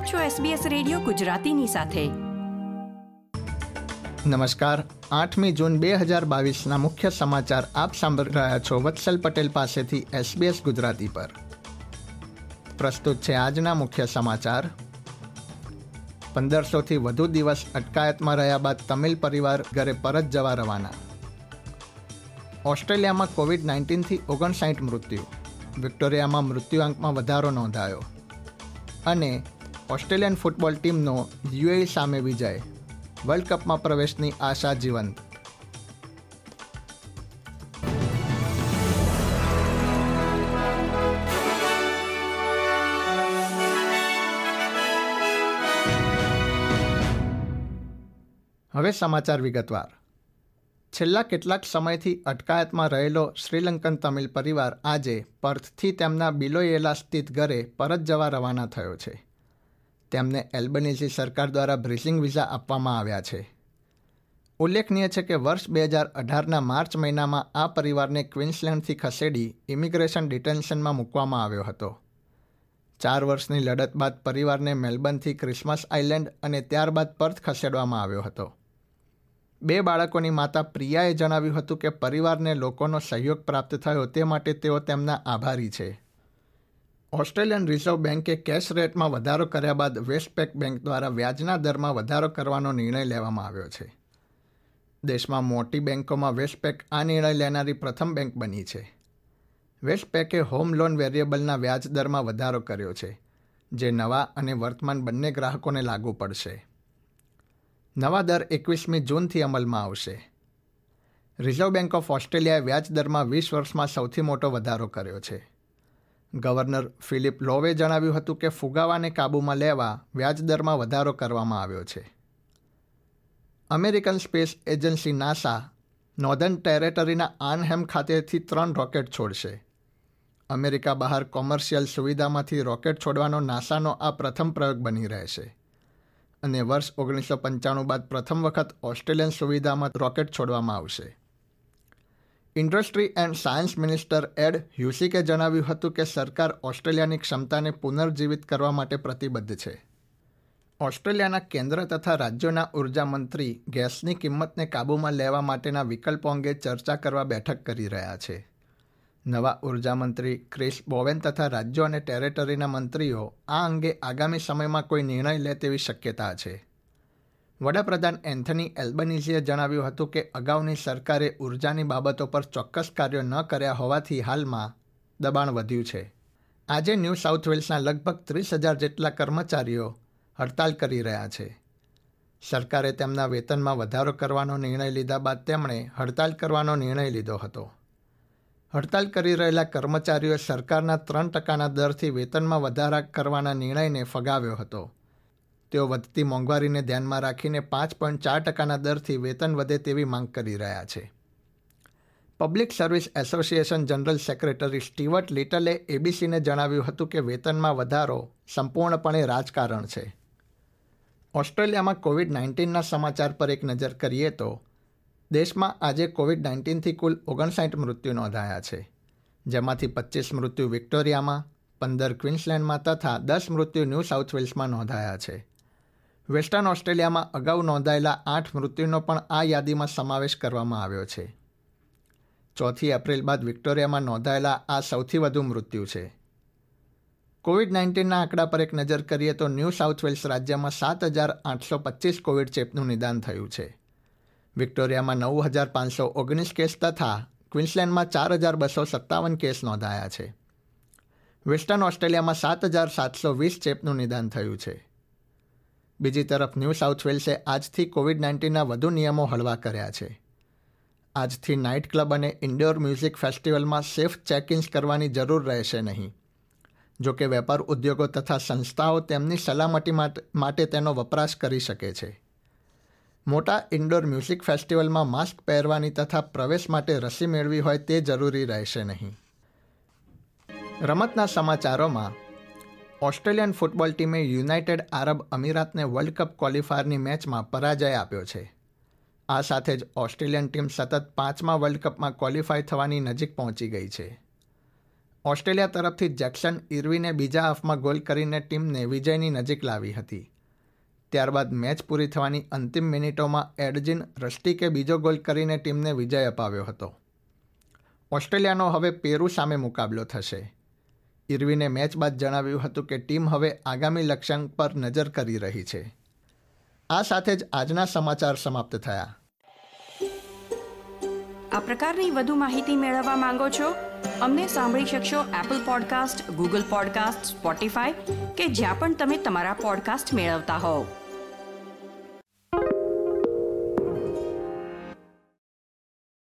આપ છો SBS radio ગુજરાતીની સાથે. નમસ્કાર. આઠમી જૂન બે હજાર બાવીસના મુખ્ય સમાચાર આપ સાંભળી રહ્યા છો વત્સલ પટેલ પાસેથી SBS ગુજરાતી પર. પ્રસ્તુત છે આજના મુખ્ય સમાચાર. પંદરસોથી વધુ દિવસ અટકાયતમાં રહ્યા બાદ તમિલ પરિવાર ઘરે પરત જવા રવાના. ઓસ્ટ્રેલિયામાં કોવિડ નાઇન્ટીનથી ઓગણસાઠ મૃત્યુ. વિક્ટોરિયામાં મૃત્યુઆંકમાં વધારો નોંધાયો. અને ઓસ્ટ્રેલિયન ફૂટબોલ ટીમનો યુએ સામે વિજય. વર્લ્ડ કપમાં પ્રવેશની આશા જીવંત. હવે સમાચાર વિગતવાર. છેલ્લા કેટલાક સમયથી અટકાયતમાં રહેલો શ્રીલંકન તમિલ પરિવાર આજે પર્થથી તેમના બિલોયેલા સ્થિત ઘરે પરત જવા રવાના થયો છે. તેમને એલ્બનીઝી સરકાર દ્વારા બ્રિસિંગ વિઝા આપવામાં આવ્યા છે. ઉલ્લેખનીય છે કે વર્ષ બે હજાર અઢારના માર્ચ મહિનામાં આ પરિવારને ક્વિન્સલેન્ડથી ખસેડી ઇમિગ્રેશન ડિટેન્શનમાં મૂકવામાં આવ્યો હતો. ચાર વર્ષની લડત બાદ પરિવારને મેલબર્નથી ક્રિસમસ આઇલેન્ડ અને ત્યારબાદ પર્થ ખસેડવામાં આવ્યો હતો. બે બાળકોની માતા પ્રિયાએ જણાવ્યું હતું કે પરિવારને લોકોનો સહયોગ પ્રાપ્ત થયો તે માટે તેઓ તેમના આભારી છે. ઓસ્ટ્રેલિયન રિઝર્વ બેન્કે કેશ રેટમાં વધારો કર્યા બાદ વેસ્ટપેક બેંક દ્વારા વ્યાજના દરમાં વધારો કરવાનો નિર્ણય લેવામાં આવ્યો છે. દેશમાં મોટી બેન્કોમાં વેસ્ટપેક આ નિર્ણય લેનારી પ્રથમ બેંક બની છે. વેસ્ટપેકે હોમ લોન વેરિયેબલના વ્યાજ દરમાં વધારો કર્યો છે, જે નવા અને વર્તમાન બંને ગ્રાહકોને લાગુ પડશે. નવા દર એકવીસમી જૂનથી અમલમાં આવશે. રિઝર્વ બેન્ક ઓફ ઓસ્ટ્રેલિયાએ વ્યાજ દરમાં વીસ વર્ષમાં સૌથી મોટો વધારો કર્યો છે. ગવર્નર ફિલિપ લોવે જણાવ્યું હતું કે ફુગાવાને કાબૂમાં લેવા વ્યાજ દરમાં વધારો કરવામાં આવ્યો છે. American space agency NASA northern ટેરેટરીના Arnhem ખાતેથી ત્રણ રોકેટ છોડશે. અમેરિકા બહાર કોમર્શિયલ સુવિધામાંથી રોકેટ છોડવાનો નાસાનો આ પ્રથમ પ્રયોગ બની રહેશે. અને વર્ષ ઓગણીસો પંચાણું બાદ પ્રથમ વખત ઓસ્ટ્રેલિયન સુવિધામાં રોકેટ છોડવામાં આવશે. Industry and science minister Ed હ્યુસિકે જણાવ્યું હતું કે સરકાર ઓસ્ટ્રેલિયાની ક્ષમતાને પુનર્જીવિત કરવા માટે પ્રતિબદ્ધ છે. ઓસ્ટ્રેલિયાના કેન્દ્ર તથા રાજ્યોના ઊર્જા મંત્રી ગેસની કિંમતને કાબૂમાં લેવા માટેના વિકલ્પો અંગે ચર્ચા કરવા બેઠક કરી રહ્યા છે. નવા ઊર્જા મંત્રી ક્રિસ બોવેન તથા રાજ્યો અને ટેરેટરીના મંત્રીઓ આ અંગે આગામી સમયમાં કોઈ નિર્ણય લે તેવી શક્યતા છે. વડાપ્રધાન એન્થની એલ્બનીઝીએ જણાવ્યું હતું કે અગાઉની સરકારે ઉર્જાની બાબતો પર ચોક્કસ કાર્યો ન કર્યા હોવાથી હાલમાં દબાણ વધ્યું છે. આજે ન્યૂ સાઉથ વેલ્સના લગભગ ત્રીસ હજાર જેટલા કર્મચારીઓ હડતાલ કરી રહ્યા છે. સરકારે તેમના વેતનમાં વધારો કરવાનો નિર્ણય લીધા બાદ તેમણે હડતાલ કરવાનો નિર્ણય લીધો હતો. હડતાલ કરી રહેલા કર્મચારીઓએ સરકારના ત્રણ ટકાના દરથી વેતનમાં વધારા કરવાના નિર્ણયને ફગાવ્યો હતો. તેઓ વધતી મોંઘવારીને ધ્યાનમાં રાખીને પાંચ પોઈન્ટ ચાર ટકાના દરથી વેતન વધે તેવી માંગ કરી રહ્યા છે. Public service association general secretary Stewart લિટલે એબીસીને જણાવ્યું હતું કે વેતનમાં વધારો સંપૂર્ણપણે રાજકારણ છે. ઓસ્ટ્રેલિયામાં કોવિડ નાઇન્ટીનના સમાચાર પર એક નજર કરીએ તો, દેશમાં આજે કોવિડ નાઇન્ટીનથી કુલ ઓગણસાઠ મૃત્યુ નોંધાયા છે, જેમાંથી પચીસ મૃત્યુ વિક્ટોરિયામાં, પંદર ક્વિન્સલેન્ડમાં તથા દસ મૃત્યુ ન્યૂ સાઉથ વેલ્સમાં નોંધાયા છે. વેસ્ટર્ન ઓસ્ટ્રેલિયામાં અગાઉ નોંધાયેલા આઠ મૃત્યુનો પણ આ યાદીમાં સમાવેશ કરવામાં આવ્યો છે. ચોથી એપ્રિલ બાદ વિક્ટોરિયામાં નોંધાયેલા આ સૌથી વધુ મૃત્યુ છે. કોવિડ નાઇન્ટીનના આંકડા પર એક નજર કરીએ તો ન્યૂ સાઉથ વેલ્સ રાજ્યમાં સાત હજાર આઠસો પચીસ કોવિડ ચેપનું નિદાન થયું છે. વિક્ટોરિયામાં નવ હજાર પાંચસો ઓગણીસ કેસ તથા ક્વિન્સલેન્ડમાં ચાર હજાર બસો સત્તાવન કેસ નોંધાયા છે. વેસ્ટર્ન ઓસ્ટ્રેલિયામાં સાત હજાર સાતસો વીસ ચેપનું નિદાન થયું છે. બીજી તરફ ન્યૂ સાઉથ વેલ્સે આજથી કોવિડ નાઇન્ટીનના વધુ નિયમો હળવા કર્યા છે. આજથી નાઇટ ક્લબ અને ઇન્ડોર મ્યુઝિક ફેસ્ટિવલમાં સેફ ચેક ઇન્સ કરવાની જરૂર રહેશે નહીં. જો કે વેપાર ઉદ્યોગો તથા સંસ્થાઓ તેમની સલામતી માટે તેનો વપરાશ કરી શકે છે. મોટા ઇન્ડોર મ્યુઝિક ફેસ્ટિવલમાં માસ્ક પહેરવાની તથા પ્રવેશ માટે રસી મેળવી હોય તે જરૂરી રહેશે નહીં. રમતના સમાચારોમાં ઓસ્ટ્રેલિયન ફૂટબોલ ટીમે યુનાઇટેડ આરબ અમીરાતને વર્લ્ડ કપ ક્વોલિફાયરની મેચમાં પરાજય આપ્યો છે. આ સાથે જ ઓસ્ટ્રેલિયન ટીમ સતત પાંચમા વર્લ્ડ કપમાં ક્વોલિફાય થવાની નજીક પહોંચી ગઈ છે. ઓસ્ટ્રેલિયા તરફથી જેક્સન ઇરવીને બીજા હાફમાં ગોલ કરીને ટીમને વિજયની નજીક લાવી હતી. ત્યારબાદ મેચ પૂરી થવાની અંતિમ મિનિટોમાં એડજિન રસ્ટિકે બીજો ગોલ કરીને ટીમને વિજય અપાવ્યો હતો. ઓસ્ટ્રેલિયાનો હવે પેરુ સામે મુકાબલો થશે. ઇરવિને મેચ બાદ જણાવ્યું હતું કે ટીમ હવે આગામી લક્ષ્યાંક પર નજર કરી રહી છે. આ સાથે જ આજના સમાચાર સમાપ્ત થયા. આ પ્રકારની વધુ માહિતી મેળવવા માંગો છો? અમને સાંભળી શકશો Apple podcast Google podcast Spotify કે જ્યાં પણ તમે તમારા પોડકાસ્ટ મેળવતા હોવ.